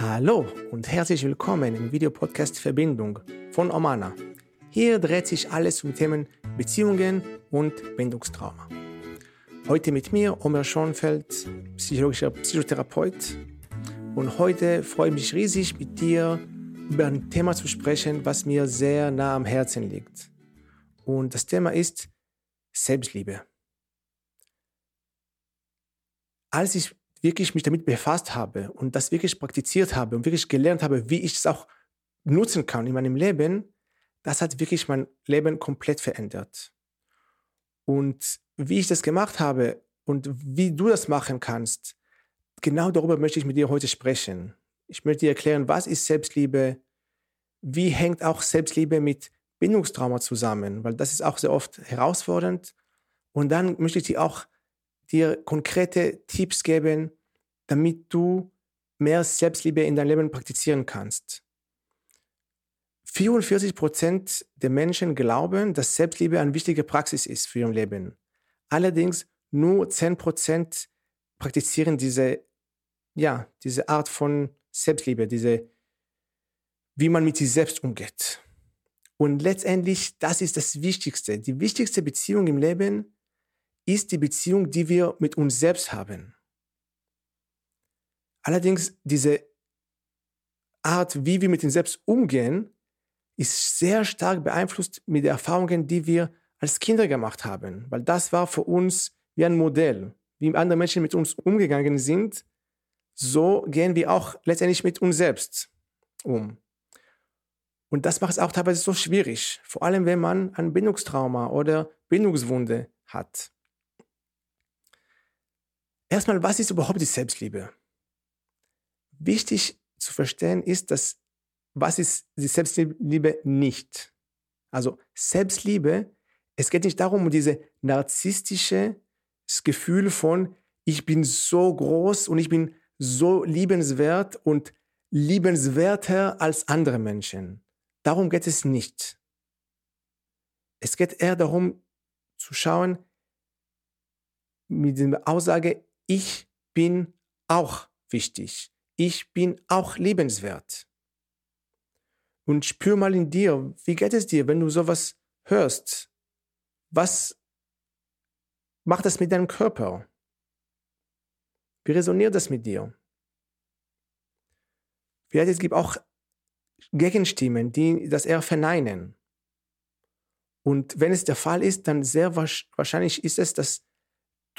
Hallo und herzlich willkommen im Videopodcast Verbindung von Omana. Hier dreht sich alles um Themen Beziehungen und Bindungstrauma. Heute mit mir Omer Schonfeld, psychologischer Psychotherapeut. Und heute freue ich mich riesig, mit dir über ein Thema zu sprechen, was mir sehr nah am Herzen liegt. Und das Thema ist Selbstliebe. Als ich wirklich mich damit befasst habe und das wirklich praktiziert habe und wirklich gelernt habe, wie ich es auch nutzen kann in meinem Leben, das hat wirklich mein Leben komplett verändert. Und wie ich das gemacht habe und wie du das machen kannst, genau darüber möchte ich mit dir heute sprechen. Ich möchte dir erklären, was ist Selbstliebe, wie hängt auch Selbstliebe mit Bindungstrauma zusammen, weil das ist auch sehr oft herausfordernd. Und dann möchte ich dir auch dir konkrete Tipps geben, damit du mehr Selbstliebe in deinem Leben praktizieren kannst. 44 Prozent der Menschen glauben, dass Selbstliebe eine wichtige Praxis ist für ihr Leben. Allerdings nur 10 Prozent praktizieren diese, ja, diese Art von Selbstliebe, diese, wie man mit sich selbst umgeht. Und letztendlich, das ist das Wichtigste. Die wichtigste Beziehung im Leben ist die Beziehung, die wir mit uns selbst haben. Allerdings diese Art, wie wir mit uns selbst umgehen, ist sehr stark beeinflusst mit den Erfahrungen, die wir als Kinder gemacht haben. Weil das war für uns wie ein Modell. Wie andere Menschen mit uns umgegangen sind, so gehen wir auch letztendlich mit uns selbst um. Und das macht es auch teilweise so schwierig, vor allem wenn man ein Bindungstrauma oder Bindungswunde hat. Erstmal, was ist überhaupt die Selbstliebe? Wichtig zu verstehen ist, dass was ist die Selbstliebe nicht? Also Selbstliebe, es geht nicht darum, um diese narzisstische Gefühl von, ich bin so groß und ich bin so liebenswert und liebenswerter als andere Menschen. Darum geht es nicht. Es geht eher darum zu schauen, mit der Aussage, ich bin auch wichtig. Ich bin auch lebenswert. Und spür mal in dir, wie geht es dir, wenn du sowas hörst? Was macht das mit deinem Körper? Wie resoniert das mit dir? Vielleicht es gibt auch Gegenstimmen, die das eher verneinen. Und wenn es der Fall ist, dann sehr wahrscheinlich ist es, dass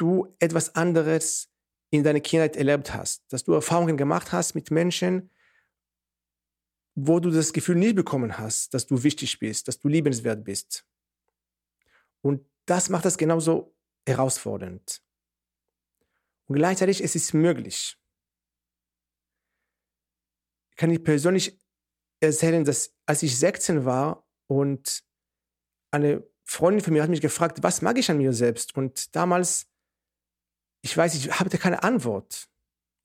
du etwas anderes in deiner Kindheit erlebt hast, dass du Erfahrungen gemacht hast mit Menschen, wo du das Gefühl nicht bekommen hast, dass du wichtig bist, dass du liebenswert bist. Und das macht das genauso herausfordernd. Und gleichzeitig es ist möglich. Kann ich persönlich erzählen, dass als ich 16 war und eine Freundin von mir hat mich gefragt, was mag ich an mir selbst? Und damals ich weiß, ich habe keine Antwort.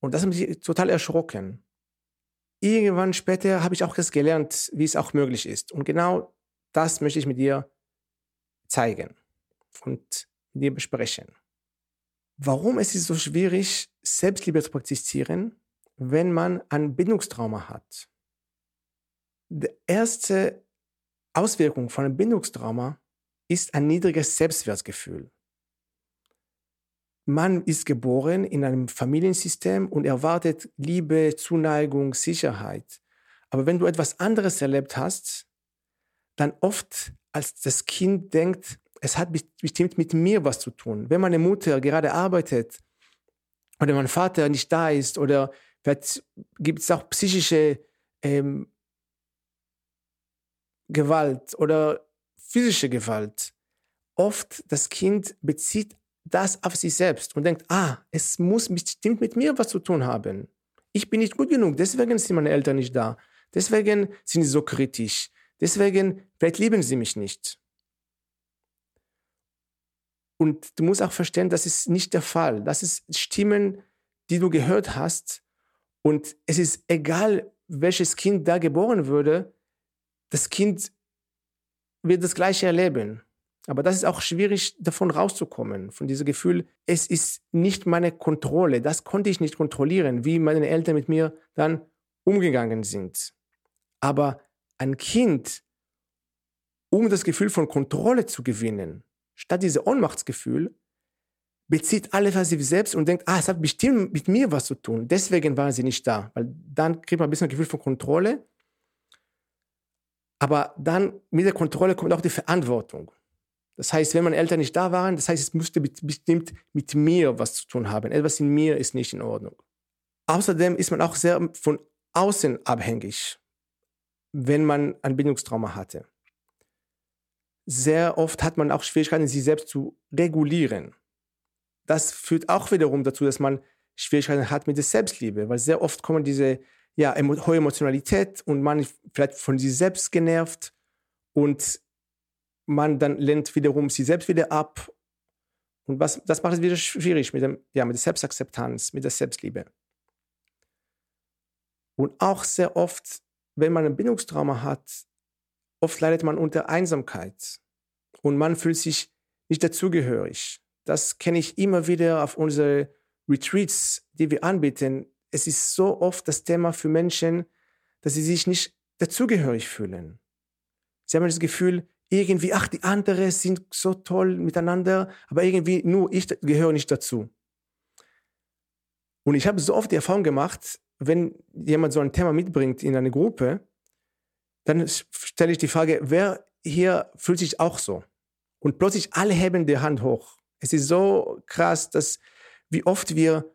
Und das hat mich total erschrocken. Irgendwann später habe ich auch das gelernt, wie es auch möglich ist. Und genau das möchte ich mit dir zeigen und mit dir besprechen. Warum ist es so schwierig, Selbstliebe zu praktizieren, wenn man ein Bindungstrauma hat? Die erste Auswirkung von einem Bindungstrauma ist ein niedriges Selbstwertgefühl. Man ist geboren in einem Familiensystem und erwartet Liebe, Zuneigung, Sicherheit. Aber wenn du etwas anderes erlebt hast, dann oft als das Kind denkt, es hat bestimmt mit mir was zu tun. Wenn meine Mutter gerade arbeitet oder mein Vater nicht da ist oder gibt es auch psychische ähm, Gewalt oder physische Gewalt. Oft das Kind bezieht das auf sich selbst und denkt, ah, es muss bestimmt mit mir was zu tun haben. Ich bin nicht gut genug, deswegen sind meine Eltern nicht da. Deswegen sind sie so kritisch. Deswegen, vielleicht lieben sie mich nicht. Und du musst auch verstehen, das ist nicht der Fall. Das ist Stimmen, die du gehört hast. Und es ist egal, welches Kind da geboren würde, das Kind wird das Gleiche erleben. Aber das ist auch schwierig, davon rauszukommen, von diesem Gefühl, es ist nicht meine Kontrolle, das konnte ich nicht kontrollieren, wie meine Eltern mit mir dann umgegangen sind. Aber ein Kind, um das Gefühl von Kontrolle zu gewinnen, statt dieses Ohnmachtsgefühl, bezieht alles auf sich selbst und denkt, ah, es hat bestimmt mit mir was zu tun. Deswegen waren sie nicht da. Weil dann kriegt man ein bisschen ein Gefühl von Kontrolle. Aber dann mit der Kontrolle kommt auch die Verantwortung. Das heißt, wenn meine Eltern nicht da waren, das heißt, es müsste bestimmt mit mir was zu tun haben. Etwas in mir ist nicht in Ordnung. Außerdem ist man auch sehr von außen abhängig, wenn man ein Bindungstrauma hatte. Sehr oft hat man auch Schwierigkeiten, sich selbst zu regulieren das führt auch wiederum dazu, dass man Schwierigkeiten hat mit der Selbstliebe, weil sehr oft kommen diese ja, hohe Emotionalität und man vielleicht von sich selbst genervt und man dann lehnt wiederum sich selbst wieder ab. Und was, das macht es wieder schwierig mit, dem, ja, mit der Selbstakzeptanz, mit der Selbstliebe. Und auch sehr oft, wenn man ein Bindungstrauma hat, oft leidet man unter Einsamkeit und man fühlt sich nicht dazugehörig. Das kenne ich immer wieder auf unsere Retreats, die wir anbieten. Es ist so oft das Thema für Menschen, dass sie sich nicht dazugehörig fühlen. Sie haben das Gefühl, irgendwie, ach, die anderen sind so toll miteinander, aber irgendwie nur ich gehöre nicht dazu. Und ich habe so oft die Erfahrung gemacht, wenn jemand so ein Thema mitbringt in eine Gruppe, dann stelle ich die Frage, wer hier fühlt sich auch so? Und plötzlich alle heben die Hand hoch. Es ist so krass, dass wie oft wir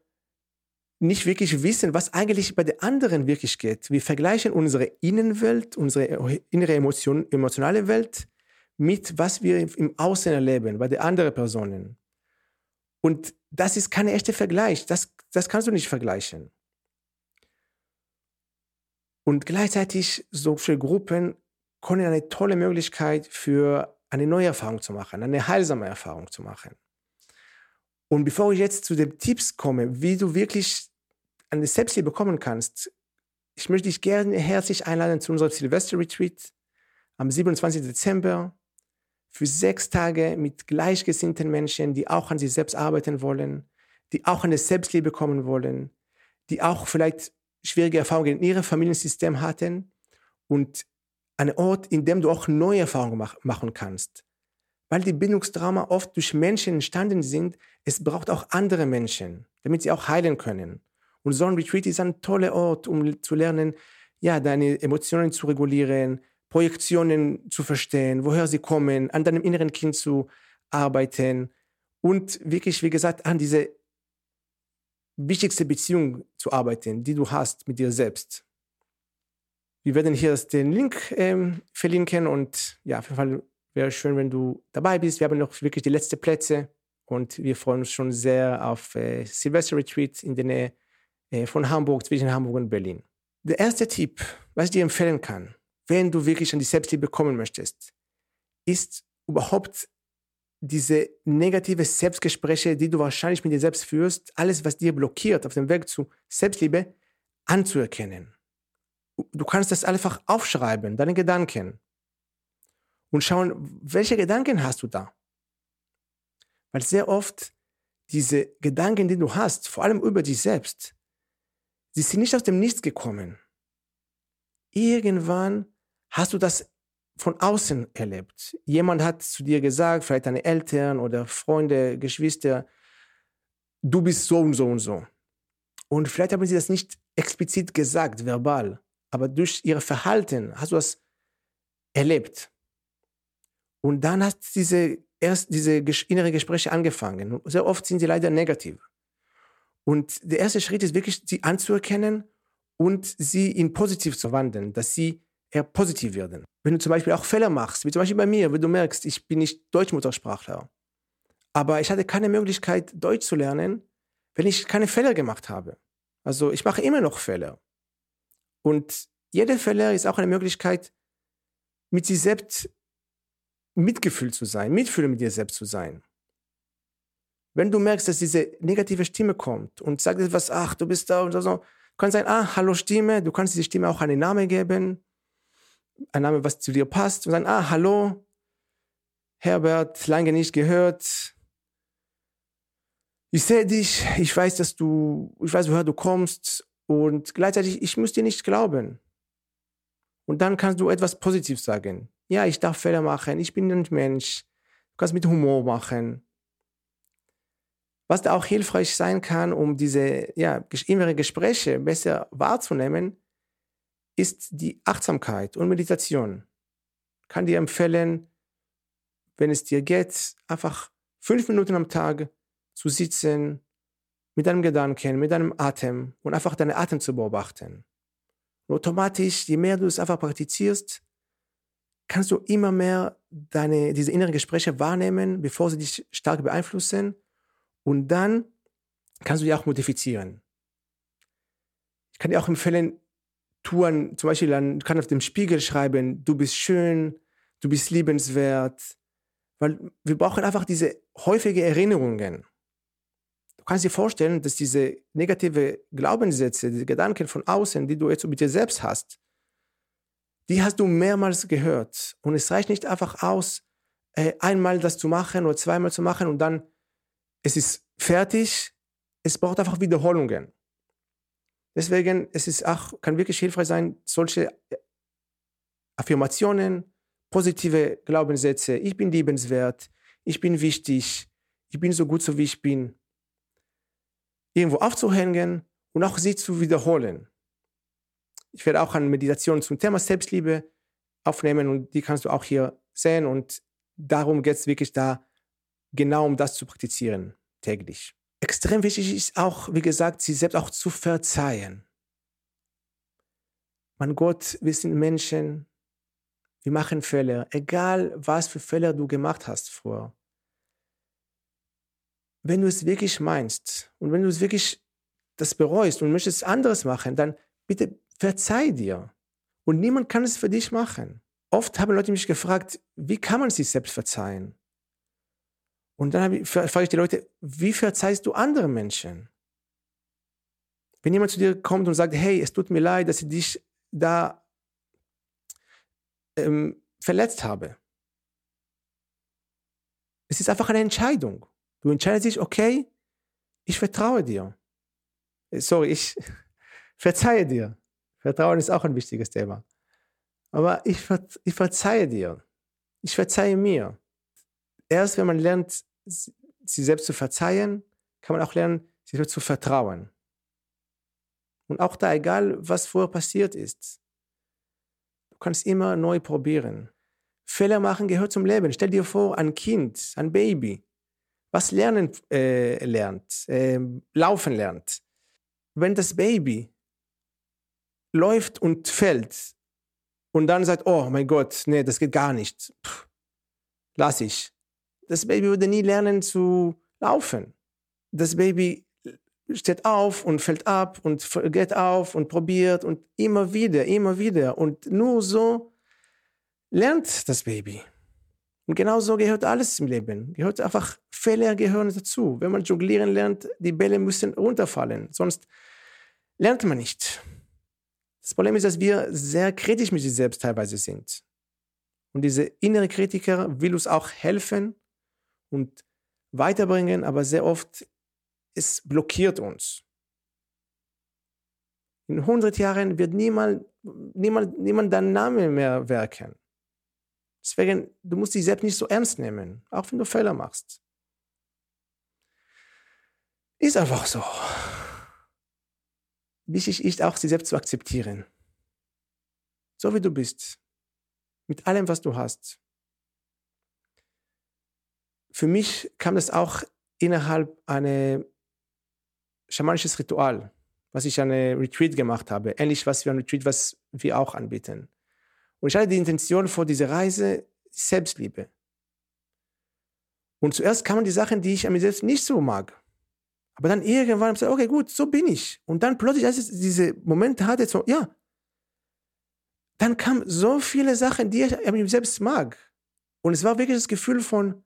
nicht wirklich wissen, was eigentlich bei den anderen wirklich geht. Wir vergleichen unsere Innenwelt, unsere innere Emotion, emotionale Welt mit was wir im Außen erleben, bei den anderen Personen. Und das ist kein echter Vergleich. Das, das kannst du nicht vergleichen. Und gleichzeitig solche Gruppen können eine tolle Möglichkeit für eine neue Erfahrung zu machen, eine heilsame Erfahrung zu machen. Und bevor ich jetzt zu den Tipps komme, wie du wirklich eine Selbstliebe bekommen kannst, ich möchte dich gerne herzlich einladen zu unserem Silvester-Retreat am 27. Dezember für sechs Tage mit gleichgesinnten Menschen, die auch an sich selbst arbeiten wollen, die auch eine Selbstliebe bekommen wollen, die auch vielleicht schwierige Erfahrungen in ihrem Familiensystem hatten und ein Ort, in dem du auch neue Erfahrungen machen kannst weil die Bindungstrauma oft durch Menschen entstanden sind, es braucht auch andere Menschen, damit sie auch heilen können. Und so ein Retreat ist ein toller Ort, um zu lernen, ja, deine Emotionen zu regulieren, Projektionen zu verstehen, woher sie kommen, an deinem inneren Kind zu arbeiten und wirklich, wie gesagt, an diese wichtigste Beziehung zu arbeiten, die du hast mit dir selbst. Wir werden hier den Link ähm, verlinken und ja, auf jeden Fall Wäre schön, wenn du dabei bist. Wir haben noch wirklich die letzten Plätze und wir freuen uns schon sehr auf äh, Silvester Retreat in der Nähe äh, von Hamburg, zwischen Hamburg und Berlin. Der erste Tipp, was ich dir empfehlen kann, wenn du wirklich an die Selbstliebe kommen möchtest, ist überhaupt diese negative Selbstgespräche, die du wahrscheinlich mit dir selbst führst, alles, was dir blockiert auf dem Weg zu Selbstliebe, anzuerkennen. Du kannst das einfach aufschreiben, deine Gedanken und schauen, welche Gedanken hast du da? Weil sehr oft diese Gedanken, die du hast, vor allem über dich selbst, sie sind nicht aus dem Nichts gekommen. Irgendwann hast du das von außen erlebt. Jemand hat zu dir gesagt, vielleicht deine Eltern oder Freunde, Geschwister, du bist so und so und so. Und vielleicht haben sie das nicht explizit gesagt, verbal, aber durch ihr Verhalten hast du das erlebt. Und dann hat diese, erst diese innere Gespräche angefangen. Sehr oft sind sie leider negativ. Und der erste Schritt ist wirklich, sie anzuerkennen und sie in positiv zu wandeln, dass sie eher positiv werden. Wenn du zum Beispiel auch Fehler machst, wie zum Beispiel bei mir, wenn du merkst, ich bin nicht Deutschmuttersprachler, aber ich hatte keine Möglichkeit, Deutsch zu lernen, wenn ich keine Fehler gemacht habe. Also ich mache immer noch Fehler. Und jeder Fehler ist auch eine Möglichkeit, mit sich selbst Mitgefühl zu sein, Mitfühl mit dir selbst zu sein. Wenn du merkst, dass diese negative Stimme kommt und sagt etwas, ach, du bist da und so, kann sein, ah, hallo Stimme, du kannst dieser Stimme auch einen Namen geben, ein Name, was zu dir passt, und sagen, ah, hallo, Herbert, lange nicht gehört. Ich sehe dich, ich weiß, dass du, ich weiß, woher du kommst Und gleichzeitig, ich muss dir nicht glauben. Und dann kannst du etwas Positives sagen. Ja, ich darf Fehler machen, ich bin ein Mensch. Du kannst mit Humor machen. Was da auch hilfreich sein kann, um diese ja, innere Gespräche besser wahrzunehmen, ist die Achtsamkeit und Meditation. Kann dir empfehlen, wenn es dir geht, einfach fünf Minuten am Tag zu sitzen, mit deinem Gedanken, mit deinem Atem und einfach deinen Atem zu beobachten. Und automatisch, je mehr du es einfach praktizierst, kannst du immer mehr deine, diese inneren Gespräche wahrnehmen, bevor sie dich stark beeinflussen. Und dann kannst du die auch modifizieren. Ich kann dir auch empfehlen, Touren, zum Beispiel, dann kann auf dem Spiegel schreiben, du bist schön, du bist liebenswert. Weil wir brauchen einfach diese häufige Erinnerungen. Du kannst dir vorstellen, dass diese negative Glaubenssätze, diese Gedanken von außen, die du jetzt mit dir selbst hast, die hast du mehrmals gehört. Und es reicht nicht einfach aus, äh, einmal das zu machen oder zweimal zu machen und dann es ist fertig. Es braucht einfach Wiederholungen. Deswegen, es ist auch, kann wirklich hilfreich sein, solche äh, Affirmationen, positive Glaubenssätze, ich bin liebenswert, ich bin wichtig, ich bin so gut, so wie ich bin, irgendwo aufzuhängen und auch sie zu wiederholen. Ich werde auch eine Meditation zum Thema Selbstliebe aufnehmen und die kannst du auch hier sehen. Und darum geht es wirklich da, genau um das zu praktizieren täglich. Extrem wichtig ist auch, wie gesagt, sie selbst auch zu verzeihen. Mein Gott, wir sind Menschen, wir machen Fehler, egal was für Fehler du gemacht hast vorher wenn du es wirklich meinst und wenn du es wirklich das bereust und möchtest anderes machen, dann bitte verzeih dir. Und niemand kann es für dich machen. Oft haben Leute mich gefragt, wie kann man sich selbst verzeihen? Und dann ich, frage ich die Leute, wie verzeihst du andere Menschen? Wenn jemand zu dir kommt und sagt, hey, es tut mir leid, dass ich dich da ähm, verletzt habe. Es ist einfach eine Entscheidung. Du entscheidest dich, okay, ich vertraue dir. Äh, sorry, ich verzeihe dir. Vertrauen ist auch ein wichtiges Thema. Aber ich, ich verzeihe dir. Ich verzeihe mir. Erst wenn man lernt, sich selbst zu verzeihen, kann man auch lernen, sich selbst zu vertrauen. Und auch da, egal was vorher passiert ist, du kannst immer neu probieren. Fehler machen gehört zum Leben. Stell dir vor, ein Kind, ein Baby, was lernen äh, lernt, äh, laufen lernt. Wenn das Baby läuft und fällt und dann sagt, oh mein Gott, nee, das geht gar nicht, Puh, lass ich. Das Baby würde nie lernen zu laufen. Das Baby steht auf und fällt ab und geht auf und probiert und immer wieder, immer wieder. Und nur so lernt das Baby. Und genauso gehört alles im Leben. Gehört einfach, Fehler gehören dazu. Wenn man jonglieren lernt, die Bälle müssen runterfallen. Sonst lernt man nicht. Das Problem ist, dass wir sehr kritisch mit sich selbst teilweise sind. Und diese innere Kritiker will uns auch helfen und weiterbringen, aber sehr oft es blockiert uns. In 100 Jahren wird niemand, niemand, niemand deinen Namen mehr werken. Deswegen, du musst dich selbst nicht so ernst nehmen, auch wenn du Fehler machst. Ist einfach so. Wichtig ist auch, sich selbst zu akzeptieren. So wie du bist. Mit allem, was du hast. Für mich kam das auch innerhalb eines schamanisches Ritual, was ich an einem Retreat gemacht habe. Ähnlich was wie ein Retreat, was wir auch anbieten. Und ich hatte die Intention vor dieser Reise Selbstliebe. Und zuerst kamen die Sachen, die ich an mir selbst nicht so mag. Aber dann irgendwann habe ich gesagt, okay, gut, so bin ich. Und dann plötzlich, als ich diese Momente hatte, so, ja, dann kamen so viele Sachen, die ich an mir selbst mag. Und es war wirklich das Gefühl von,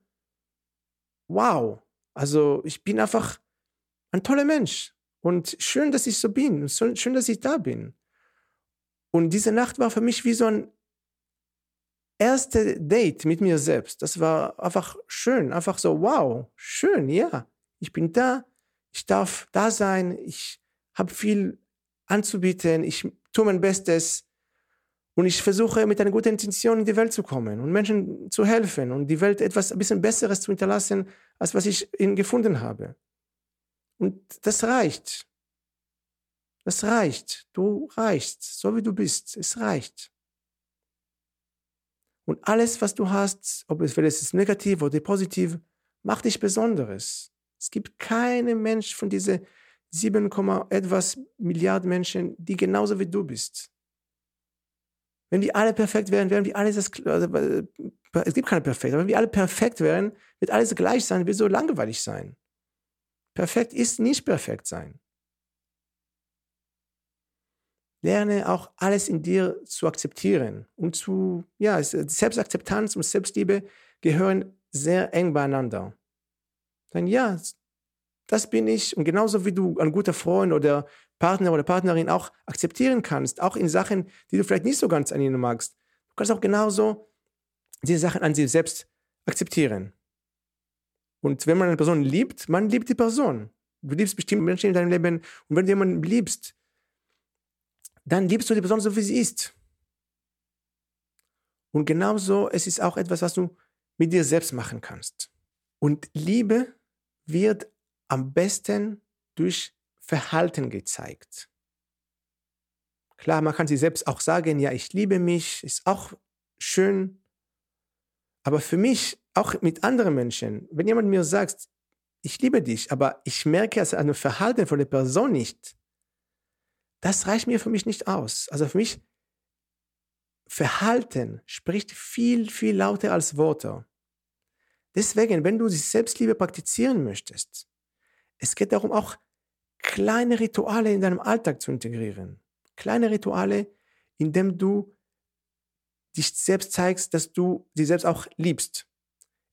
wow, also ich bin einfach ein toller Mensch. Und schön, dass ich so bin. Schön, dass ich da bin. Und diese Nacht war für mich wie so ein erste Date mit mir selbst, das war einfach schön, einfach so, wow, schön, ja, ich bin da, ich darf da sein, ich habe viel anzubieten. Ich tue mein Bestes. Und ich versuche mit einer guten Intention in die Welt zu kommen und Menschen zu helfen und die Welt etwas ein bisschen Besseres zu hinterlassen, als was ich ihnen gefunden habe. Und das reicht. Das reicht. Du reichst, so wie du bist. Es reicht. Und alles, was du hast, ob es, es ist negativ oder positiv, macht dich Besonderes. Es gibt keinen Mensch von diesen 7, etwas Milliarden Menschen, die genauso wie du bist. Wenn wir alle perfekt wären, wären wir alle das, also, äh, es gibt keine perfekt, aber wenn wir alle perfekt wären, wird alles gleich sein, wird so langweilig sein. Perfekt ist nicht perfekt sein. Lerne auch alles in dir zu akzeptieren und zu, ja, Selbstakzeptanz und Selbstliebe gehören sehr eng beieinander. Dann ja, das bin ich und genauso wie du ein guter Freund oder Partner oder Partnerin auch akzeptieren kannst, auch in Sachen, die du vielleicht nicht so ganz an ihnen magst. Du kannst auch genauso diese Sachen an sich selbst akzeptieren. Und wenn man eine Person liebt, man liebt die Person. Du liebst bestimmte Menschen in deinem Leben und wenn du jemanden liebst, dann liebst du die Person so, wie sie ist. Und genauso, es ist auch etwas, was du mit dir selbst machen kannst. Und Liebe wird am besten durch Verhalten gezeigt. Klar, man kann sich selbst auch sagen, ja, ich liebe mich, ist auch schön. Aber für mich, auch mit anderen Menschen, wenn jemand mir sagt, ich liebe dich, aber ich merke es an dem Verhalten von der Person nicht, das reicht mir für mich nicht aus. Also für mich, Verhalten spricht viel, viel lauter als Worte. Deswegen, wenn du die Selbstliebe praktizieren möchtest, es geht darum, auch kleine Rituale in deinem Alltag zu integrieren. Kleine Rituale, in dem du dich selbst zeigst, dass du dich selbst auch liebst.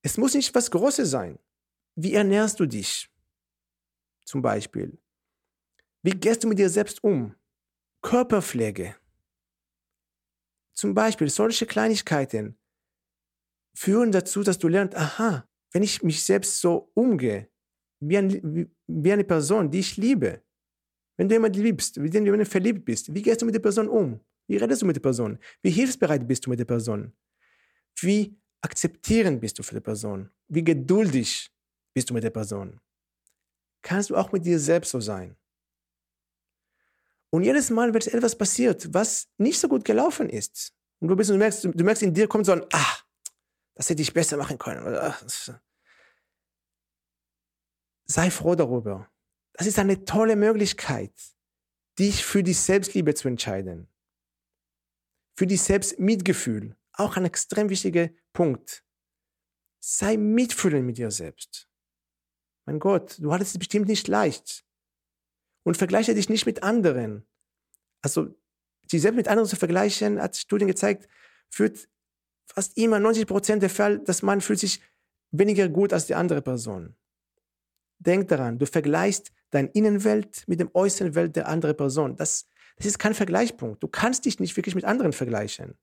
Es muss nicht was Großes sein. Wie ernährst du dich? Zum Beispiel. Wie gehst du mit dir selbst um? Körperpflege. Zum Beispiel solche Kleinigkeiten führen dazu, dass du lernst, aha, wenn ich mich selbst so umgehe, wie, ein, eine Person, die ich liebe. Wenn du jemanden liebst, wie du jemanden verliebt bist, wie gehst du mit der Person um? Wie redest du mit der Person? Wie hilfsbereit bist du mit der Person? Wie akzeptierend bist du für die Person? Wie geduldig bist du mit der Person? Kannst du auch mit dir selbst so sein? Und jedes Mal, wenn etwas passiert, was nicht so gut gelaufen ist, und du bist und du merkst, du merkst in dir kommt so ein, ah, das hätte ich besser machen können. Oder, sei froh darüber. Das ist eine tolle Möglichkeit, dich für die Selbstliebe zu entscheiden. Für die Selbstmitgefühl. Auch ein extrem wichtiger Punkt. Sei mitfühlend mit dir selbst. Mein Gott, du hattest es bestimmt nicht leicht. Und vergleiche dich nicht mit anderen. Also, sich selbst mit anderen zu vergleichen, hat Studien gezeigt, führt fast immer 90 Prozent der Fall, dass man fühlt sich weniger gut als die andere Person. Denk daran, du vergleichst deine Innenwelt mit dem äußeren Welt der anderen Person. Das, das ist kein Vergleichspunkt. Du kannst dich nicht wirklich mit anderen vergleichen.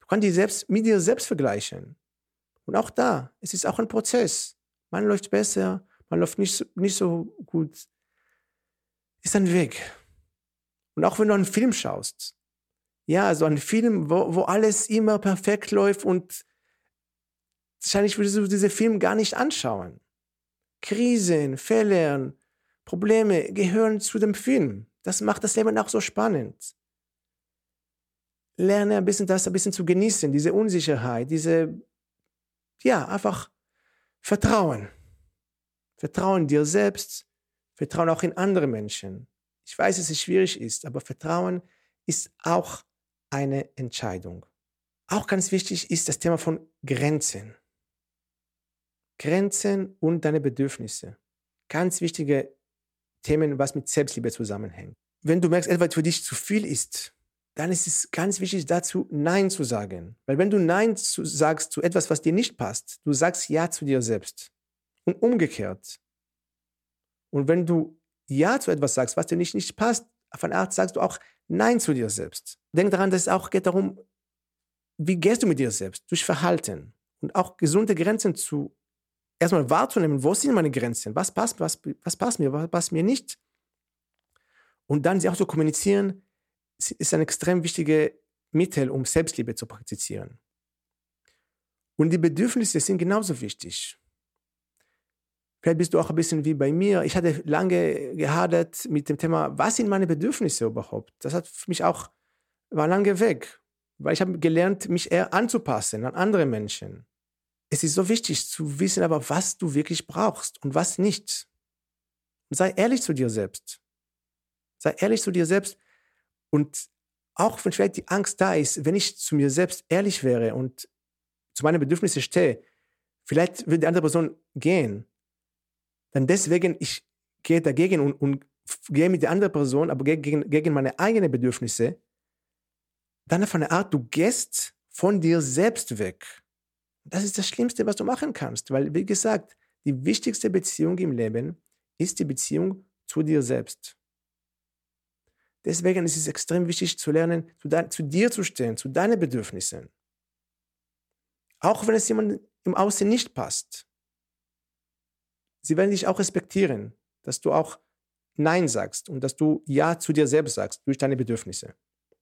Du kannst dich selbst mit dir selbst vergleichen. Und auch da, es ist auch ein Prozess. Man läuft besser, man läuft nicht so, nicht so gut. Ist ein Weg. Und auch wenn du einen Film schaust, ja, so ein Film, wo, wo alles immer perfekt läuft und wahrscheinlich würdest du diesen Film gar nicht anschauen. Krisen, Fehler, Probleme gehören zu dem Film. Das macht das Leben auch so spannend. Lerne ein bisschen das ein bisschen zu genießen, diese Unsicherheit, diese, ja, einfach Vertrauen. Vertrauen dir selbst, Vertrauen auch in andere Menschen. Ich weiß, dass es schwierig ist, aber Vertrauen ist auch eine Entscheidung. Auch ganz wichtig ist das Thema von Grenzen. Grenzen und deine Bedürfnisse. Ganz wichtige Themen, was mit Selbstliebe zusammenhängt. Wenn du merkst, etwas für dich zu viel ist, dann ist es ganz wichtig dazu, Nein zu sagen. Weil wenn du Nein zu, sagst zu etwas, was dir nicht passt, du sagst Ja zu dir selbst. Und umgekehrt. Und wenn du Ja zu etwas sagst, was dir nicht, nicht passt, auf eine Art sagst du auch Nein zu dir selbst. Denk daran, dass es auch geht darum, wie gehst du mit dir selbst? Durch Verhalten. Und auch gesunde Grenzen zu erstmal wahrzunehmen, wo sind meine Grenzen? Was passt, was, was passt mir, was passt mir nicht? Und dann sie auch zu kommunizieren, ist ein extrem wichtiges Mittel, um Selbstliebe zu praktizieren. Und die Bedürfnisse sind genauso wichtig. Vielleicht bist du auch ein bisschen wie bei mir. Ich hatte lange gehadert mit dem Thema, was sind meine Bedürfnisse überhaupt? Das hat für mich auch, war lange weg, weil ich habe gelernt, mich eher anzupassen an andere Menschen. Es ist so wichtig zu wissen aber, was du wirklich brauchst und was nicht. Sei ehrlich zu dir selbst. Sei ehrlich zu dir selbst. Und auch wenn vielleicht die Angst da ist, wenn ich zu mir selbst ehrlich wäre und zu meinen Bedürfnissen stehe, vielleicht würde die andere Person gehen dann deswegen, ich gehe dagegen und, und gehe mit der anderen Person, aber gegen, gegen meine eigenen Bedürfnisse, dann auf eine Art, du gehst von dir selbst weg. Das ist das Schlimmste, was du machen kannst, weil, wie gesagt, die wichtigste Beziehung im Leben ist die Beziehung zu dir selbst. Deswegen ist es extrem wichtig zu lernen, zu, zu dir zu stehen, zu deinen Bedürfnissen. Auch wenn es jemandem im Außen nicht passt sie werden dich auch respektieren, dass du auch Nein sagst und dass du Ja zu dir selbst sagst durch deine Bedürfnisse.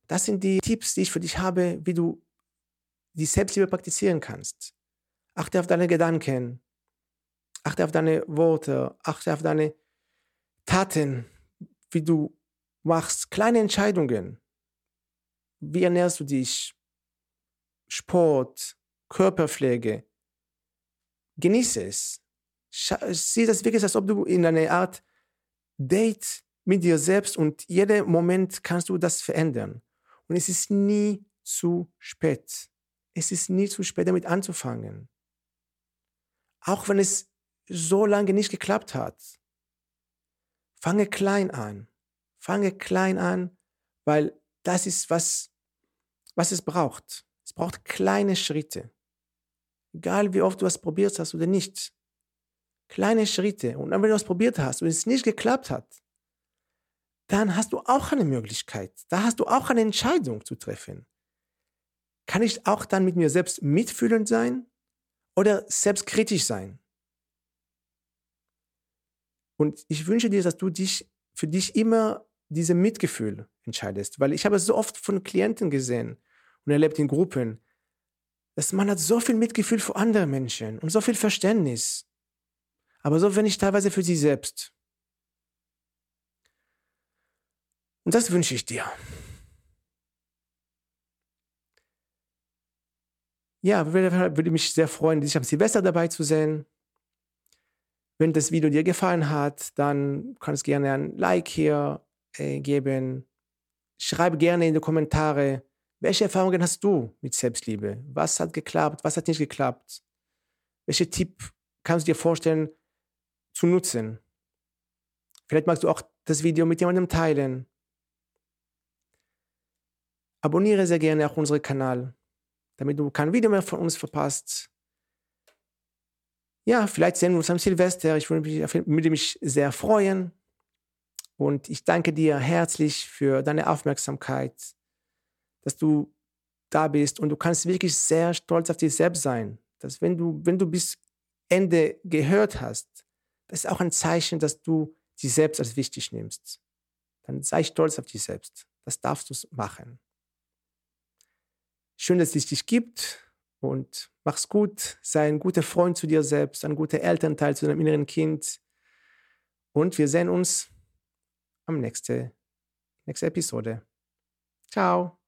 Das sind die Tipps, die ich für dich habe, wie du die Selbstliebe praktizieren kannst. Achte auf deine Gedanken, achte auf deine Worte, achte auf deine Taten, wie du machst kleine Entscheidungen. Wie ernährst du dich? Sport, Körperpflege. Genieße es sieh das wirklich, als ob du in einer Art Date mit dir selbst und jeden Moment kannst du das verändern. Und es ist nie zu spät. Es ist nie zu spät, damit anzufangen. Auch wenn es so lange nicht geklappt hat. Fange klein an. Fange klein an, weil das ist, was, was es braucht. Es braucht kleine Schritte. Egal wie oft du es probiert hast oder nicht. Kleine Schritte. Und dann, wenn du es probiert hast und es nicht geklappt hat, dann hast du auch eine Möglichkeit. Da hast du auch eine Entscheidung zu treffen. Kann ich auch dann mit mir selbst mitfühlend sein oder selbstkritisch sein? Und ich wünsche dir, dass du dich für dich immer diese Mitgefühl entscheidest, weil ich habe es so oft von Klienten gesehen und erlebt in Gruppen, dass man hat so viel Mitgefühl für andere Menschen und so viel Verständnis aber so wenig teilweise für sie selbst. Und das wünsche ich dir. Ja, würde, mich sehr freuen, dich am Silvester dabei zu sehen. Wenn das Video dir gefallen hat, dann kannst du gerne ein Like hier äh, geben. Schreib gerne in die Kommentare, welche Erfahrungen hast du mit Selbstliebe? Was hat geklappt? Was hat nicht geklappt? Welche Tipp kannst du dir vorstellen, zu nutzen. Vielleicht magst du auch das Video mit jemandem teilen. Abonniere sehr gerne auch unseren Kanal, damit du kein Video mehr von uns verpasst. Ja, vielleicht sehen wir uns am Silvester. Ich würde mich, würde mich sehr freuen. Und ich danke dir herzlich für deine Aufmerksamkeit, dass du da bist. Und du kannst wirklich sehr stolz auf dich selbst sein. Dass wenn du, wenn du bis Ende gehört hast, das ist auch ein Zeichen, dass du dich selbst als wichtig nimmst. Dann sei stolz auf dich selbst. Das darfst du machen. Schön, dass es dich gibt und mach's gut. Sei ein guter Freund zu dir selbst, ein guter Elternteil zu deinem inneren Kind. Und wir sehen uns am nächsten, nächsten Episode. Ciao.